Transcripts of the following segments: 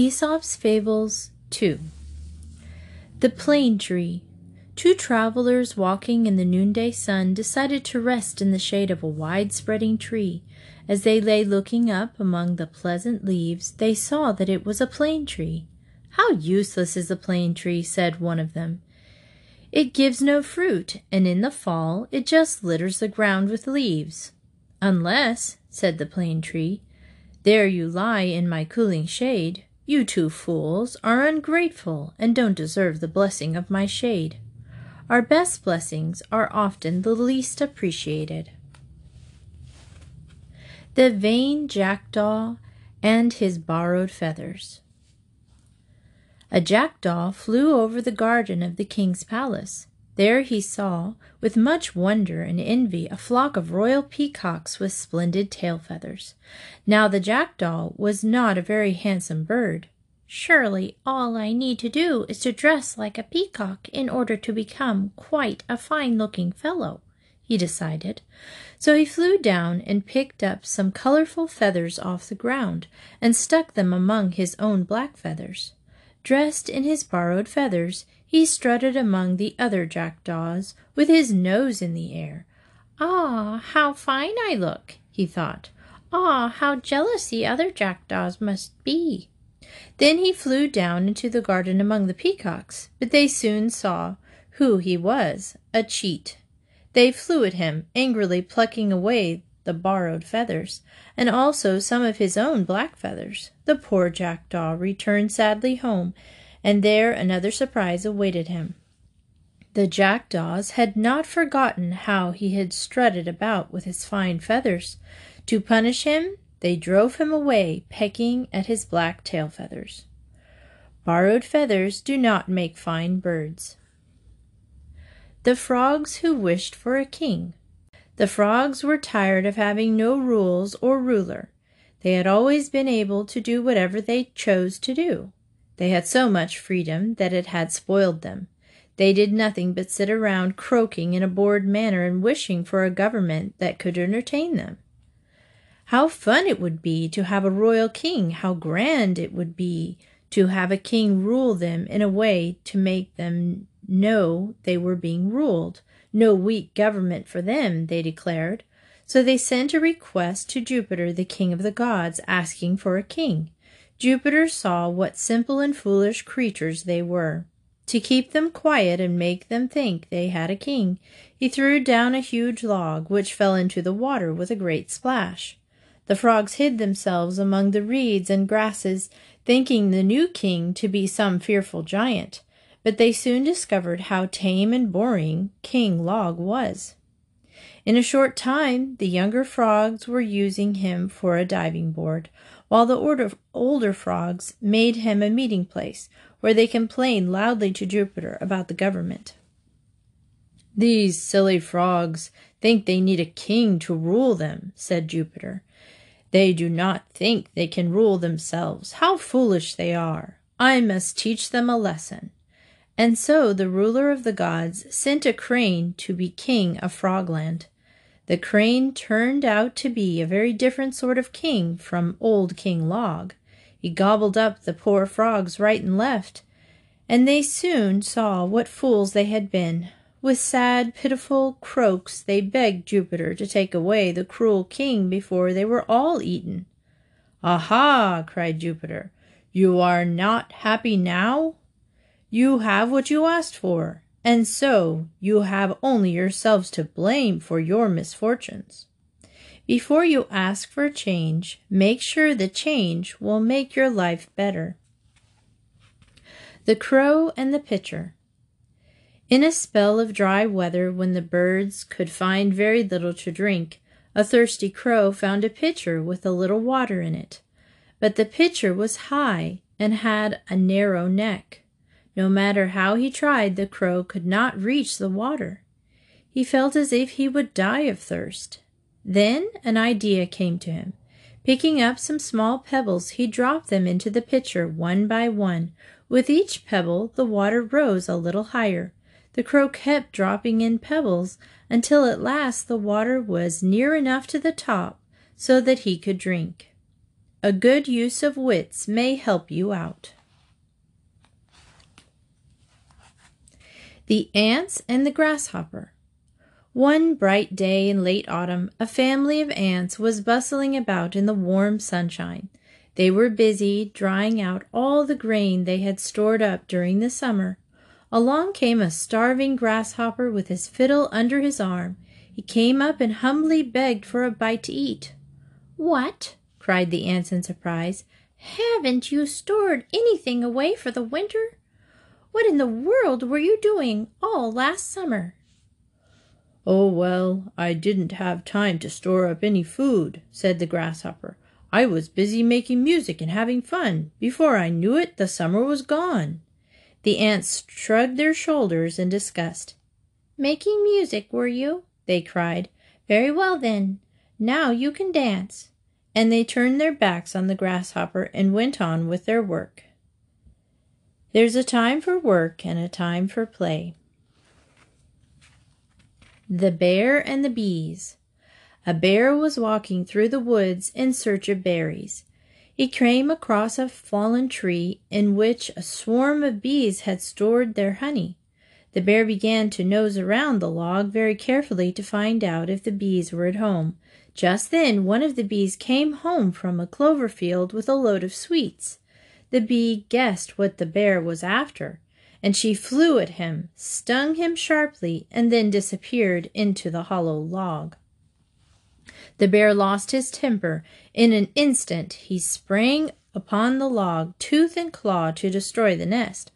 Aesop's Fables 2 The Plane Tree Two travelers walking in the noonday sun decided to rest in the shade of a wide spreading tree. As they lay looking up among the pleasant leaves, they saw that it was a plane tree. How useless is the plane tree, said one of them. It gives no fruit, and in the fall it just litters the ground with leaves. Unless, said the plane tree, there you lie in my cooling shade. You two fools are ungrateful and don't deserve the blessing of my shade. Our best blessings are often the least appreciated. The Vain Jackdaw and His Borrowed Feathers A jackdaw flew over the garden of the king's palace. There he saw, with much wonder and envy, a flock of royal peacocks with splendid tail feathers. Now the jackdaw was not a very handsome bird. Surely all I need to do is to dress like a peacock in order to become quite a fine looking fellow, he decided. So he flew down and picked up some colorful feathers off the ground and stuck them among his own black feathers. Dressed in his borrowed feathers, he strutted among the other jackdaws with his nose in the air. Ah, how fine I look, he thought. Ah, how jealous the other jackdaws must be. Then he flew down into the garden among the peacocks, but they soon saw who he was, a cheat. They flew at him, angrily plucking away the borrowed feathers, and also some of his own black feathers. The poor jackdaw returned sadly home and there another surprise awaited him. The jackdaws had not forgotten how he had strutted about with his fine feathers. To punish him, they drove him away, pecking at his black tail feathers. Borrowed feathers do not make fine birds. The frogs who wished for a king. The frogs were tired of having no rules or ruler. They had always been able to do whatever they chose to do. They had so much freedom that it had spoiled them. They did nothing but sit around croaking in a bored manner and wishing for a government that could entertain them. How fun it would be to have a royal king! How grand it would be to have a king rule them in a way to make them know they were being ruled. No weak government for them, they declared. So they sent a request to Jupiter, the king of the gods, asking for a king. Jupiter saw what simple and foolish creatures they were. To keep them quiet and make them think they had a king, he threw down a huge log, which fell into the water with a great splash. The frogs hid themselves among the reeds and grasses, thinking the new king to be some fearful giant, but they soon discovered how tame and boring King Log was. In a short time, the younger frogs were using him for a diving board, while the older, older frogs made him a meeting place where they complained loudly to Jupiter about the government. These silly frogs think they need a king to rule them, said Jupiter. They do not think they can rule themselves. How foolish they are! I must teach them a lesson. And so the ruler of the gods sent a crane to be king of Frogland. The crane turned out to be a very different sort of king from old King Log. He gobbled up the poor frogs right and left, and they soon saw what fools they had been. With sad, pitiful croaks, they begged Jupiter to take away the cruel king before they were all eaten. Aha! cried Jupiter. You are not happy now? You have what you asked for and so you have only yourselves to blame for your misfortunes. Before you ask for change, make sure the change will make your life better. The Crow and the Pitcher In a spell of dry weather when the birds could find very little to drink, a thirsty crow found a pitcher with a little water in it. But the pitcher was high and had a narrow neck. No matter how he tried, the crow could not reach the water. He felt as if he would die of thirst. Then an idea came to him. Picking up some small pebbles, he dropped them into the pitcher one by one. With each pebble, the water rose a little higher. The crow kept dropping in pebbles until at last the water was near enough to the top so that he could drink. a good use of wits may help you out. The Ants and the Grasshopper. One bright day in late autumn, a family of ants was bustling about in the warm sunshine. They were busy drying out all the grain they had stored up during the summer. Along came a starving grasshopper with his fiddle under his arm. He came up and humbly begged for a bite to eat. What? cried the ants in surprise. Haven't you stored anything away for the winter? What in the world were you doing all last summer? Oh, well, I didn't have time to store up any food, said the grasshopper. I was busy making music and having fun. Before I knew it, the summer was gone. The ants shrugged their shoulders in disgust. Making music, were you? they cried. Very well, then. Now you can dance. And they turned their backs on the grasshopper and went on with their work. There's a time for work and a time for play. The Bear and the Bees. A bear was walking through the woods in search of berries. He came across a fallen tree in which a swarm of bees had stored their honey. The bear began to nose around the log very carefully to find out if the bees were at home. Just then one of the bees came home from a clover field with a load of sweets. The bee guessed what the bear was after, and she flew at him, stung him sharply, and then disappeared into the hollow log. The bear lost his temper. In an instant he sprang upon the log, tooth and claw, to destroy the nest.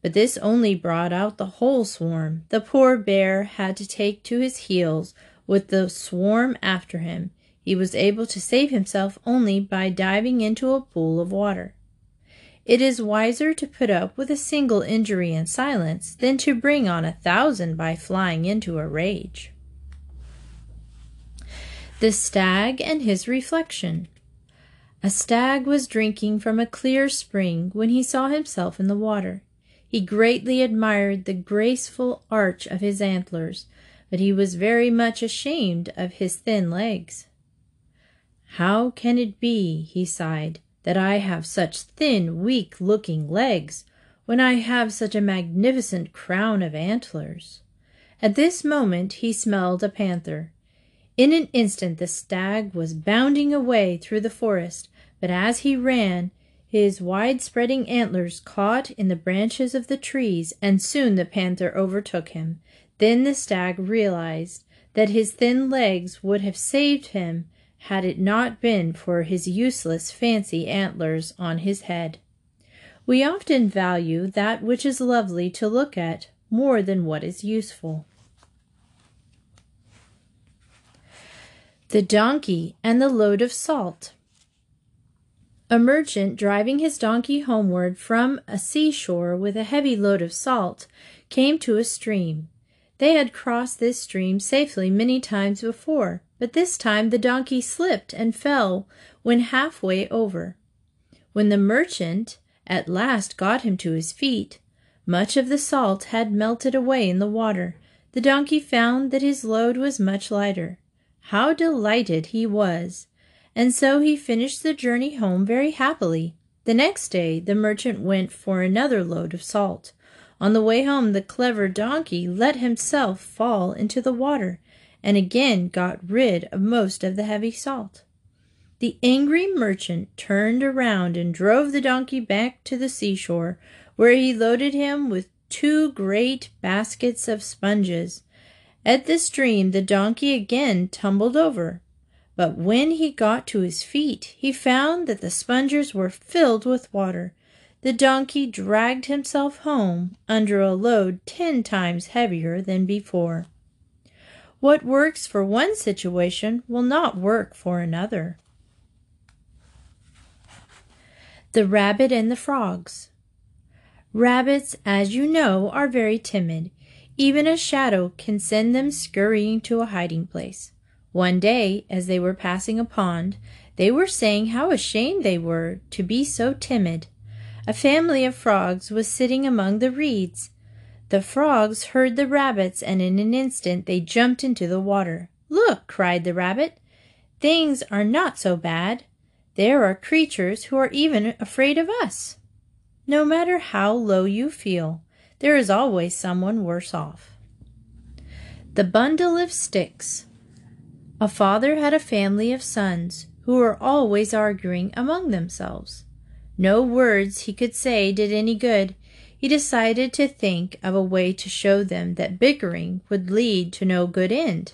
But this only brought out the whole swarm. The poor bear had to take to his heels with the swarm after him. He was able to save himself only by diving into a pool of water. It is wiser to put up with a single injury in silence than to bring on a thousand by flying into a rage. The Stag and His Reflection A stag was drinking from a clear spring when he saw himself in the water. He greatly admired the graceful arch of his antlers, but he was very much ashamed of his thin legs. How can it be, he sighed, that I have such thin, weak looking legs when I have such a magnificent crown of antlers. At this moment he smelled a panther. In an instant the stag was bounding away through the forest, but as he ran, his wide spreading antlers caught in the branches of the trees, and soon the panther overtook him. Then the stag realized that his thin legs would have saved him had it not been for his useless fancy antlers on his head. We often value that which is lovely to look at more than what is useful. The Donkey and the Load of Salt. A merchant driving his donkey homeward from a seashore with a heavy load of salt came to a stream. They had crossed this stream safely many times before, but this time the donkey slipped and fell when halfway over. When the merchant at last got him to his feet, much of the salt had melted away in the water. The donkey found that his load was much lighter. How delighted he was! And so he finished the journey home very happily. The next day the merchant went for another load of salt. On the way home the clever donkey let himself fall into the water and again got rid of most of the heavy salt. The angry merchant turned around and drove the donkey back to the seashore, where he loaded him with two great baskets of sponges. At the stream the donkey again tumbled over, but when he got to his feet he found that the sponges were filled with water. The donkey dragged himself home under a load ten times heavier than before. What works for one situation will not work for another. The Rabbit and the Frogs. Rabbits, as you know, are very timid. Even a shadow can send them scurrying to a hiding place. One day, as they were passing a pond, they were saying how ashamed they were to be so timid. A family of frogs was sitting among the reeds. The frogs heard the rabbits, and in an instant they jumped into the water. Look! cried the rabbit. Things are not so bad. There are creatures who are even afraid of us. No matter how low you feel, there is always someone worse off. The Bundle of Sticks A father had a family of sons who were always arguing among themselves. No words he could say did any good. He decided to think of a way to show them that bickering would lead to no good end.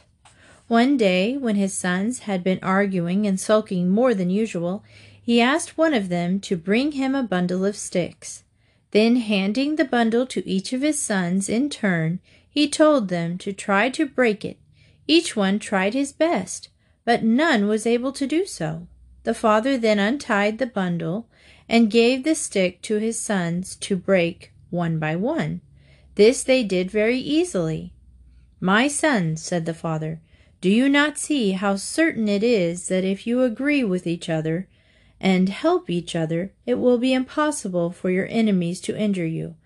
One day, when his sons had been arguing and sulking more than usual, he asked one of them to bring him a bundle of sticks. Then, handing the bundle to each of his sons in turn, he told them to try to break it. Each one tried his best, but none was able to do so. The father then untied the bundle and gave the stick to his sons to break one by one. This they did very easily. My sons, said the father, do you not see how certain it is that if you agree with each other and help each other, it will be impossible for your enemies to injure you?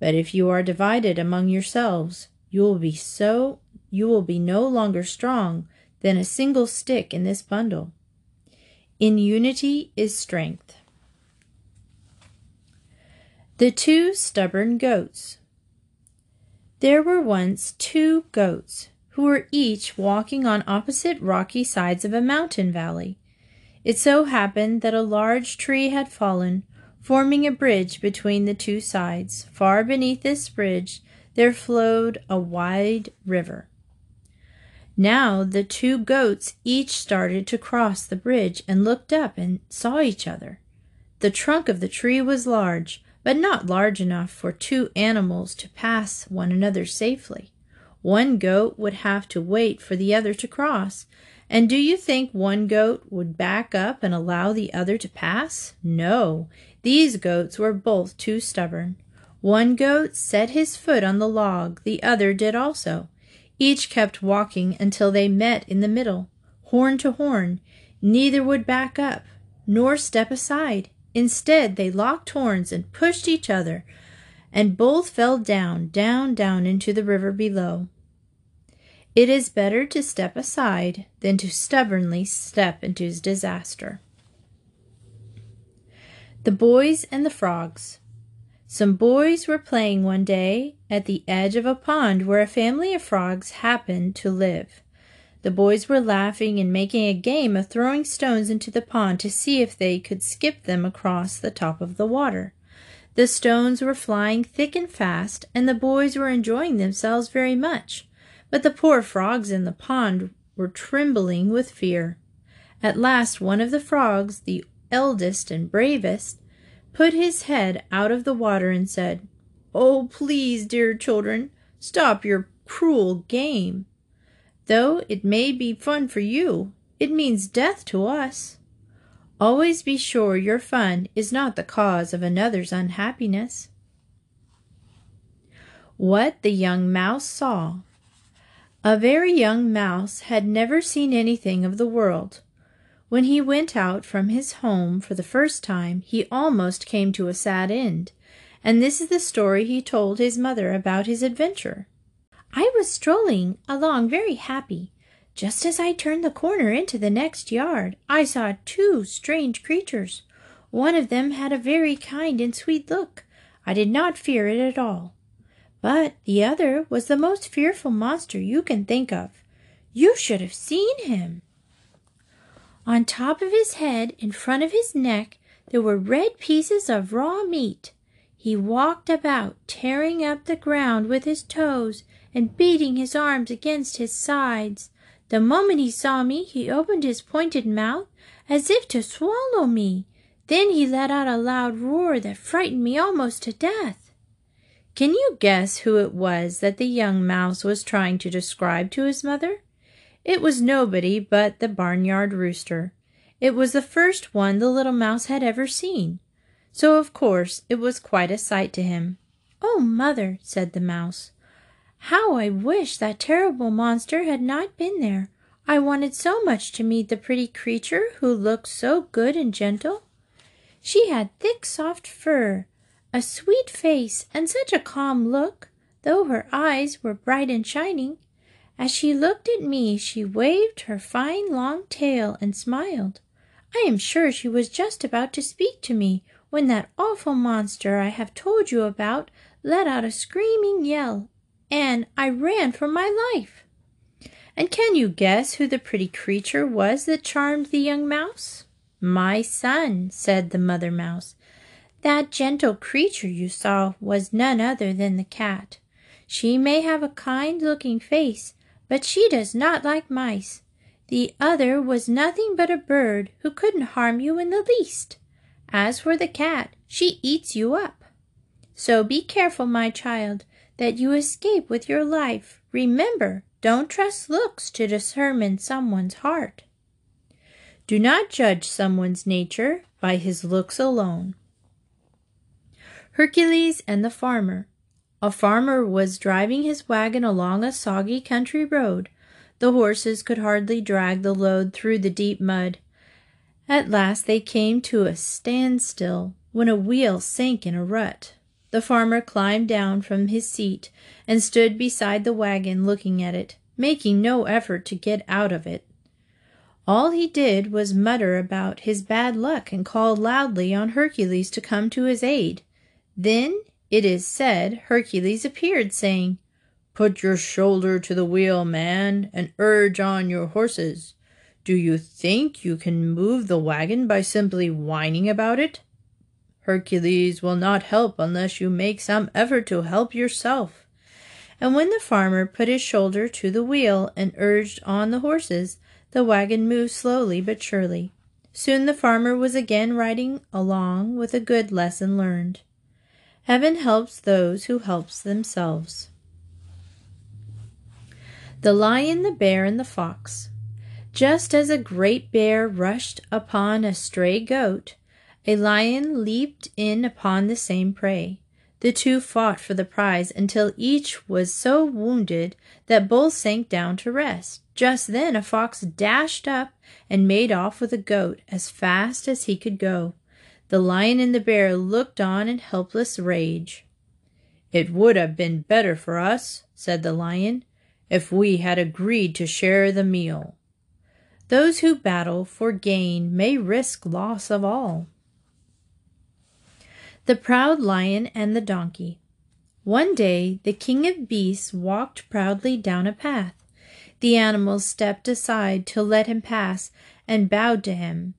But if you are divided among yourselves, you will be so you will be no longer strong than a single stick in this bundle. In unity is strength. The two stubborn goats. There were once two goats who were each walking on opposite rocky sides of a mountain valley. It so happened that a large tree had fallen, forming a bridge between the two sides. Far beneath this bridge there flowed a wide river. Now the two goats each started to cross the bridge and looked up and saw each other. The trunk of the tree was large, but not large enough for two animals to pass one another safely. One goat would have to wait for the other to cross. And do you think one goat would back up and allow the other to pass? No, these goats were both too stubborn. One goat set his foot on the log, the other did also. Each kept walking until they met in the middle, horn to horn. Neither would back up, nor step aside. Instead, they locked horns and pushed each other and both fell down, down, down into the river below. It is better to step aside than to stubbornly step into disaster. The Boys and the Frogs Some boys were playing one day at the edge of a pond where a family of frogs happened to live. The boys were laughing and making a game of throwing stones into the pond to see if they could skip them across the top of the water. The stones were flying thick and fast, and the boys were enjoying themselves very much. But the poor frogs in the pond were trembling with fear. At last one of the frogs, the eldest and bravest, put his head out of the water and said, Oh, please, dear children, stop your cruel game. Though it may be fun for you, it means death to us. Always be sure your fun is not the cause of another's unhappiness. What the Young Mouse Saw A very young mouse had never seen anything of the world. When he went out from his home for the first time, he almost came to a sad end, and this is the story he told his mother about his adventure. I was strolling along very happy just as I turned the corner into the next yard, I saw two strange creatures. One of them had a very kind and sweet look. I did not fear it at all. But the other was the most fearful monster you can think of. You should have seen him. On top of his head, in front of his neck, there were red pieces of raw meat. He walked about, tearing up the ground with his toes and beating his arms against his sides. The moment he saw me, he opened his pointed mouth as if to swallow me. Then he let out a loud roar that frightened me almost to death. Can you guess who it was that the young mouse was trying to describe to his mother? It was nobody but the barnyard rooster. It was the first one the little mouse had ever seen. So of course it was quite a sight to him. Oh, mother, said the mouse, how I wish that terrible monster had not been there. I wanted so much to meet the pretty creature who looked so good and gentle. She had thick, soft fur, a sweet face, and such a calm look, though her eyes were bright and shining. As she looked at me, she waved her fine long tail and smiled. I am sure she was just about to speak to me when that awful monster I have told you about let out a screaming yell, and I ran for my life. And can you guess who the pretty creature was that charmed the young mouse? My son, said the mother mouse. That gentle creature you saw was none other than the cat. She may have a kind looking face, but she does not like mice. The other was nothing but a bird who couldn't harm you in the least. As for the cat, she eats you up. So be careful, my child, that you escape with your life. Remember, don't trust looks to determine someone's heart. Do not judge someone's nature by his looks alone. Hercules and the Farmer. A farmer was driving his wagon along a soggy country road. The horses could hardly drag the load through the deep mud. At last they came to a standstill when a wheel sank in a rut. The farmer climbed down from his seat and stood beside the wagon looking at it, making no effort to get out of it. All he did was mutter about his bad luck and call loudly on Hercules to come to his aid. Then, it is said, Hercules appeared, saying, Put your shoulder to the wheel, man, and urge on your horses. Do you think you can move the wagon by simply whining about it? Hercules will not help unless you make some effort to help yourself. And when the farmer put his shoulder to the wheel and urged on the horses, the wagon moved slowly but surely. Soon the farmer was again riding along with a good lesson learned. Heaven helps those who helps themselves. The Lion, the Bear, and the Fox. Just as a great bear rushed upon a stray goat, a lion leaped in upon the same prey. The two fought for the prize until each was so wounded that both sank down to rest. Just then a fox dashed up and made off with a goat as fast as he could go. The lion and the bear looked on in helpless rage. It would have been better for us, said the lion, if we had agreed to share the meal. Those who battle for gain may risk loss of all. The Proud Lion and the Donkey. One day the king of beasts walked proudly down a path. The animals stepped aside to let him pass and bowed to him.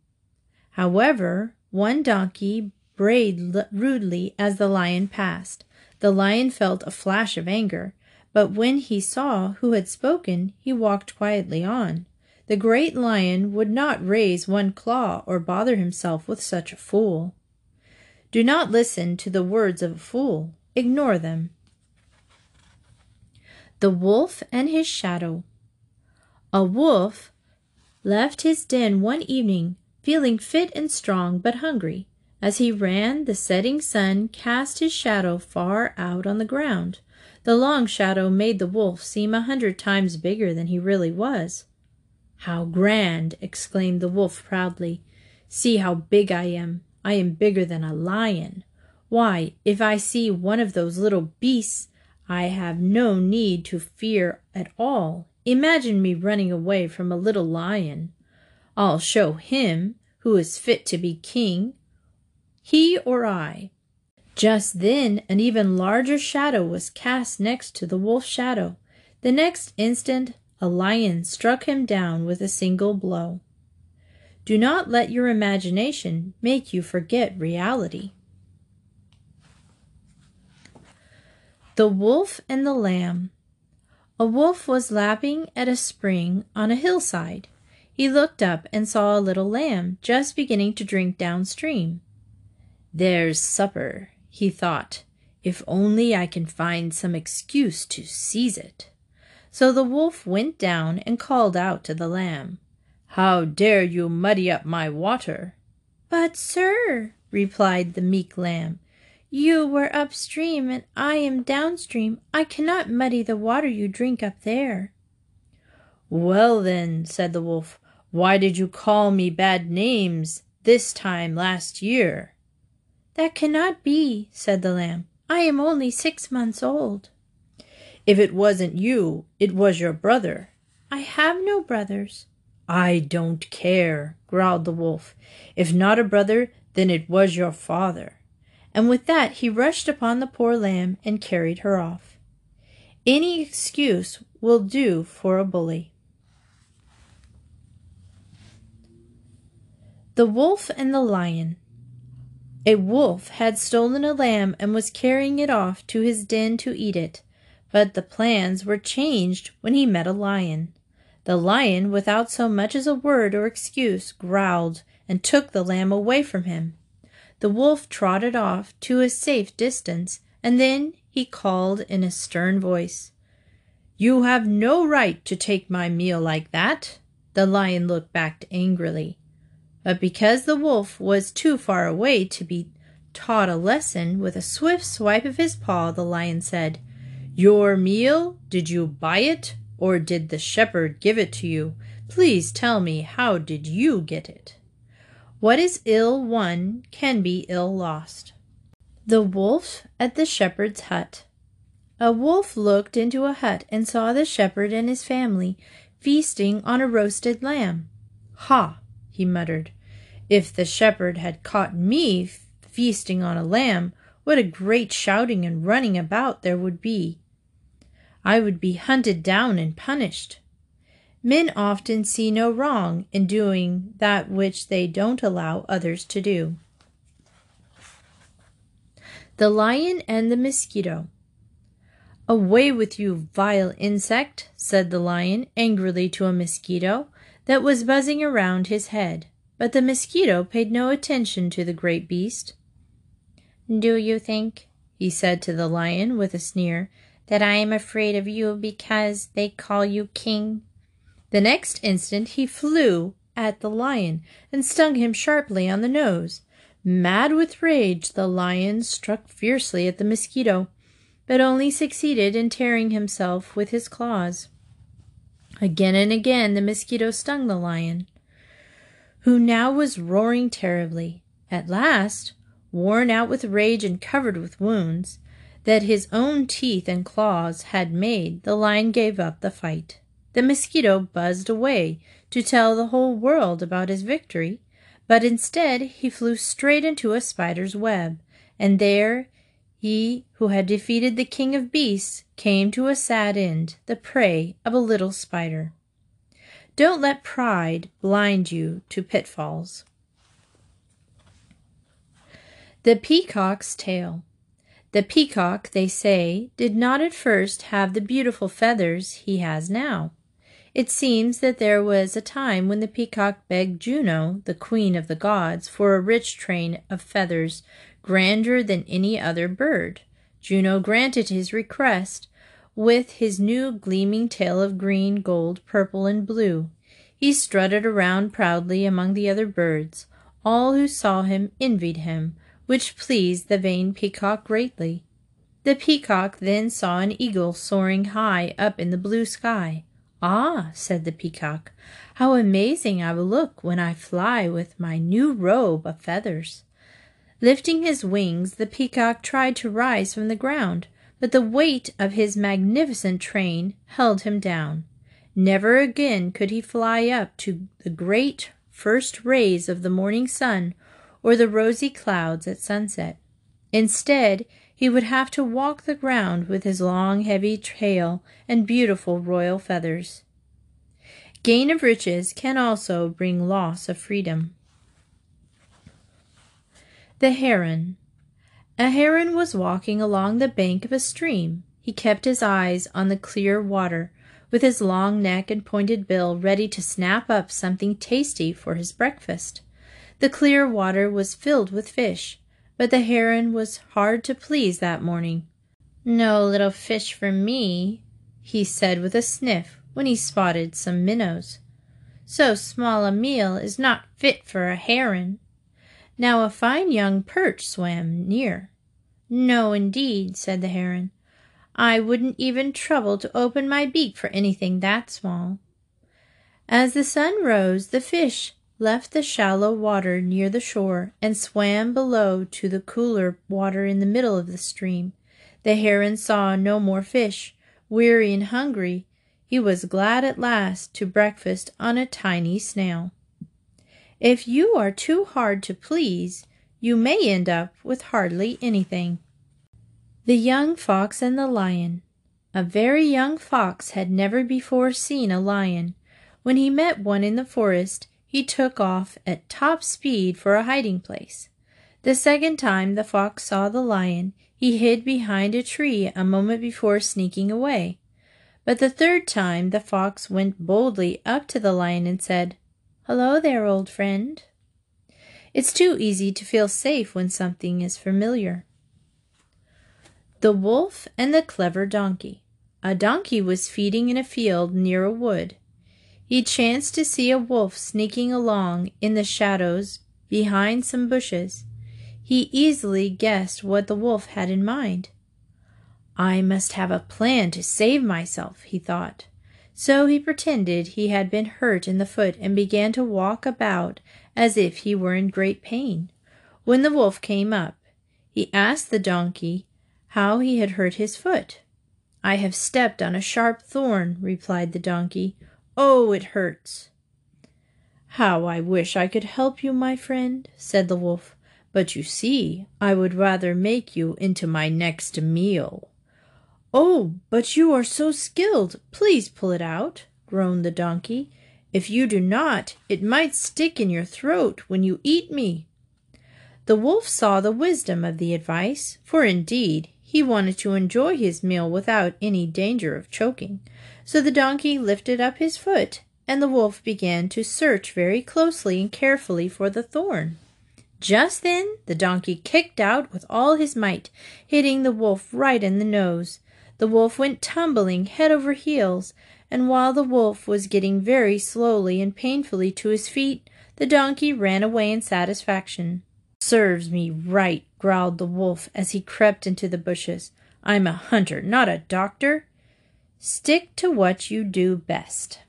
However, one donkey brayed rudely as the lion passed. The lion felt a flash of anger, but when he saw who had spoken, he walked quietly on. The great lion would not raise one claw or bother himself with such a fool. Do not listen to the words of a fool. Ignore them. The Wolf and His Shadow A wolf left his den one evening, feeling fit and strong but hungry. As he ran, the setting sun cast his shadow far out on the ground. The long shadow made the wolf seem a hundred times bigger than he really was. How grand! exclaimed the wolf proudly. See how big I am. I am bigger than a lion. Why, if I see one of those little beasts, I have no need to fear at all. Imagine me running away from a little lion. I'll show him who is fit to be king, he or I. Just then an even larger shadow was cast next to the wolf's shadow. The next instant a lion struck him down with a single blow. Do not let your imagination make you forget reality. The Wolf and the Lamb A wolf was lapping at a spring on a hillside. He looked up and saw a little lamb just beginning to drink downstream. There's supper, he thought, if only I can find some excuse to seize it. So the wolf went down and called out to the lamb. How dare you muddy up my water? But, sir, replied the meek lamb, you were upstream and I am downstream. I cannot muddy the water you drink up there. Well, then, said the wolf, why did you call me bad names this time last year? That cannot be, said the lamb. I am only six months old. If it wasn't you, it was your brother. I have no brothers. I don't care, growled the wolf. If not a brother, then it was your father. And with that he rushed upon the poor lamb and carried her off. Any excuse will do for a bully. The Wolf and the Lion A wolf had stolen a lamb and was carrying it off to his den to eat it, but the plans were changed when he met a lion. The lion, without so much as a word or excuse, growled and took the lamb away from him. The wolf trotted off to a safe distance, and then he called in a stern voice, You have no right to take my meal like that. The lion looked back angrily. But because the wolf was too far away to be taught a lesson, with a swift swipe of his paw, the lion said, Your meal? Did you buy it? Or did the shepherd give it to you? Please tell me, how did you get it? What is ill won can be ill lost. The Wolf at the Shepherd's Hut. A wolf looked into a hut and saw the shepherd and his family feasting on a roasted lamb. Ha! he muttered. If the shepherd had caught me feasting on a lamb, what a great shouting and running about there would be! I would be hunted down and punished. Men often see no wrong in doing that which they don't allow others to do. The Lion and the Mosquito Away with you, vile insect, said the lion angrily to a mosquito that was buzzing around his head. But the mosquito paid no attention to the great beast. Do you think, he said to the lion with a sneer, that I am afraid of you because they call you king. The next instant he flew at the lion and stung him sharply on the nose. Mad with rage, the lion struck fiercely at the mosquito, but only succeeded in tearing himself with his claws. Again and again the mosquito stung the lion, who now was roaring terribly. At last, worn out with rage and covered with wounds, that his own teeth and claws had made, the lion gave up the fight. The mosquito buzzed away to tell the whole world about his victory, but instead he flew straight into a spider's web, and there he who had defeated the king of beasts came to a sad end, the prey of a little spider. Don't let pride blind you to pitfalls. The Peacock's Tail the peacock, they say, did not at first have the beautiful feathers he has now. It seems that there was a time when the peacock begged Juno, the queen of the gods, for a rich train of feathers grander than any other bird. Juno granted his request with his new gleaming tail of green, gold, purple, and blue. He strutted around proudly among the other birds. All who saw him envied him, which pleased the vain peacock greatly. The peacock then saw an eagle soaring high up in the blue sky. Ah, said the peacock, how amazing I will look when I fly with my new robe of feathers. Lifting his wings, the peacock tried to rise from the ground, but the weight of his magnificent train held him down. Never again could he fly up to the great first rays of the morning sun or the rosy clouds at sunset. Instead, he would have to walk the ground with his long, heavy tail and beautiful royal feathers. Gain of riches can also bring loss of freedom. The Heron A heron was walking along the bank of a stream. He kept his eyes on the clear water, with his long neck and pointed bill ready to snap up something tasty for his breakfast. The clear water was filled with fish, but the heron was hard to please that morning. No little fish for me, he said with a sniff when he spotted some minnows. So small a meal is not fit for a heron. Now a fine young perch swam near. No, indeed, said the heron. I wouldn't even trouble to open my beak for anything that small. As the sun rose, the fish left the shallow water near the shore and swam below to the cooler water in the middle of the stream. The heron saw no more fish. Weary and hungry, he was glad at last to breakfast on a tiny snail. If you are too hard to please, you may end up with hardly anything. The Young Fox and the Lion A very young fox had never before seen a lion. When he met one in the forest, he took off at top speed for a hiding place. The second time the fox saw the lion, he hid behind a tree a moment before sneaking away. But the third time the fox went boldly up to the lion and said, Hello there, old friend. It's too easy to feel safe when something is familiar. The Wolf and the Clever Donkey A donkey was feeding in a field near a wood. He chanced to see a wolf sneaking along in the shadows behind some bushes. He easily guessed what the wolf had in mind. I must have a plan to save myself, he thought. So he pretended he had been hurt in the foot and began to walk about as if he were in great pain. When the wolf came up, he asked the donkey how he had hurt his foot. I have stepped on a sharp thorn, replied the donkey. Oh, it hurts. How I wish I could help you, my friend, said the wolf. But you see, I would rather make you into my next meal. Oh, but you are so skilled! Please pull it out, groaned the donkey. If you do not, it might stick in your throat when you eat me. The wolf saw the wisdom of the advice, for indeed he wanted to enjoy his meal without any danger of choking. So the donkey lifted up his foot, and the wolf began to search very closely and carefully for the thorn. Just then the donkey kicked out with all his might, hitting the wolf right in the nose. The wolf went tumbling head over heels, and while the wolf was getting very slowly and painfully to his feet, the donkey ran away in satisfaction. Serves me right, growled the wolf as he crept into the bushes. I'm a hunter, not a doctor. Stick to what you do best.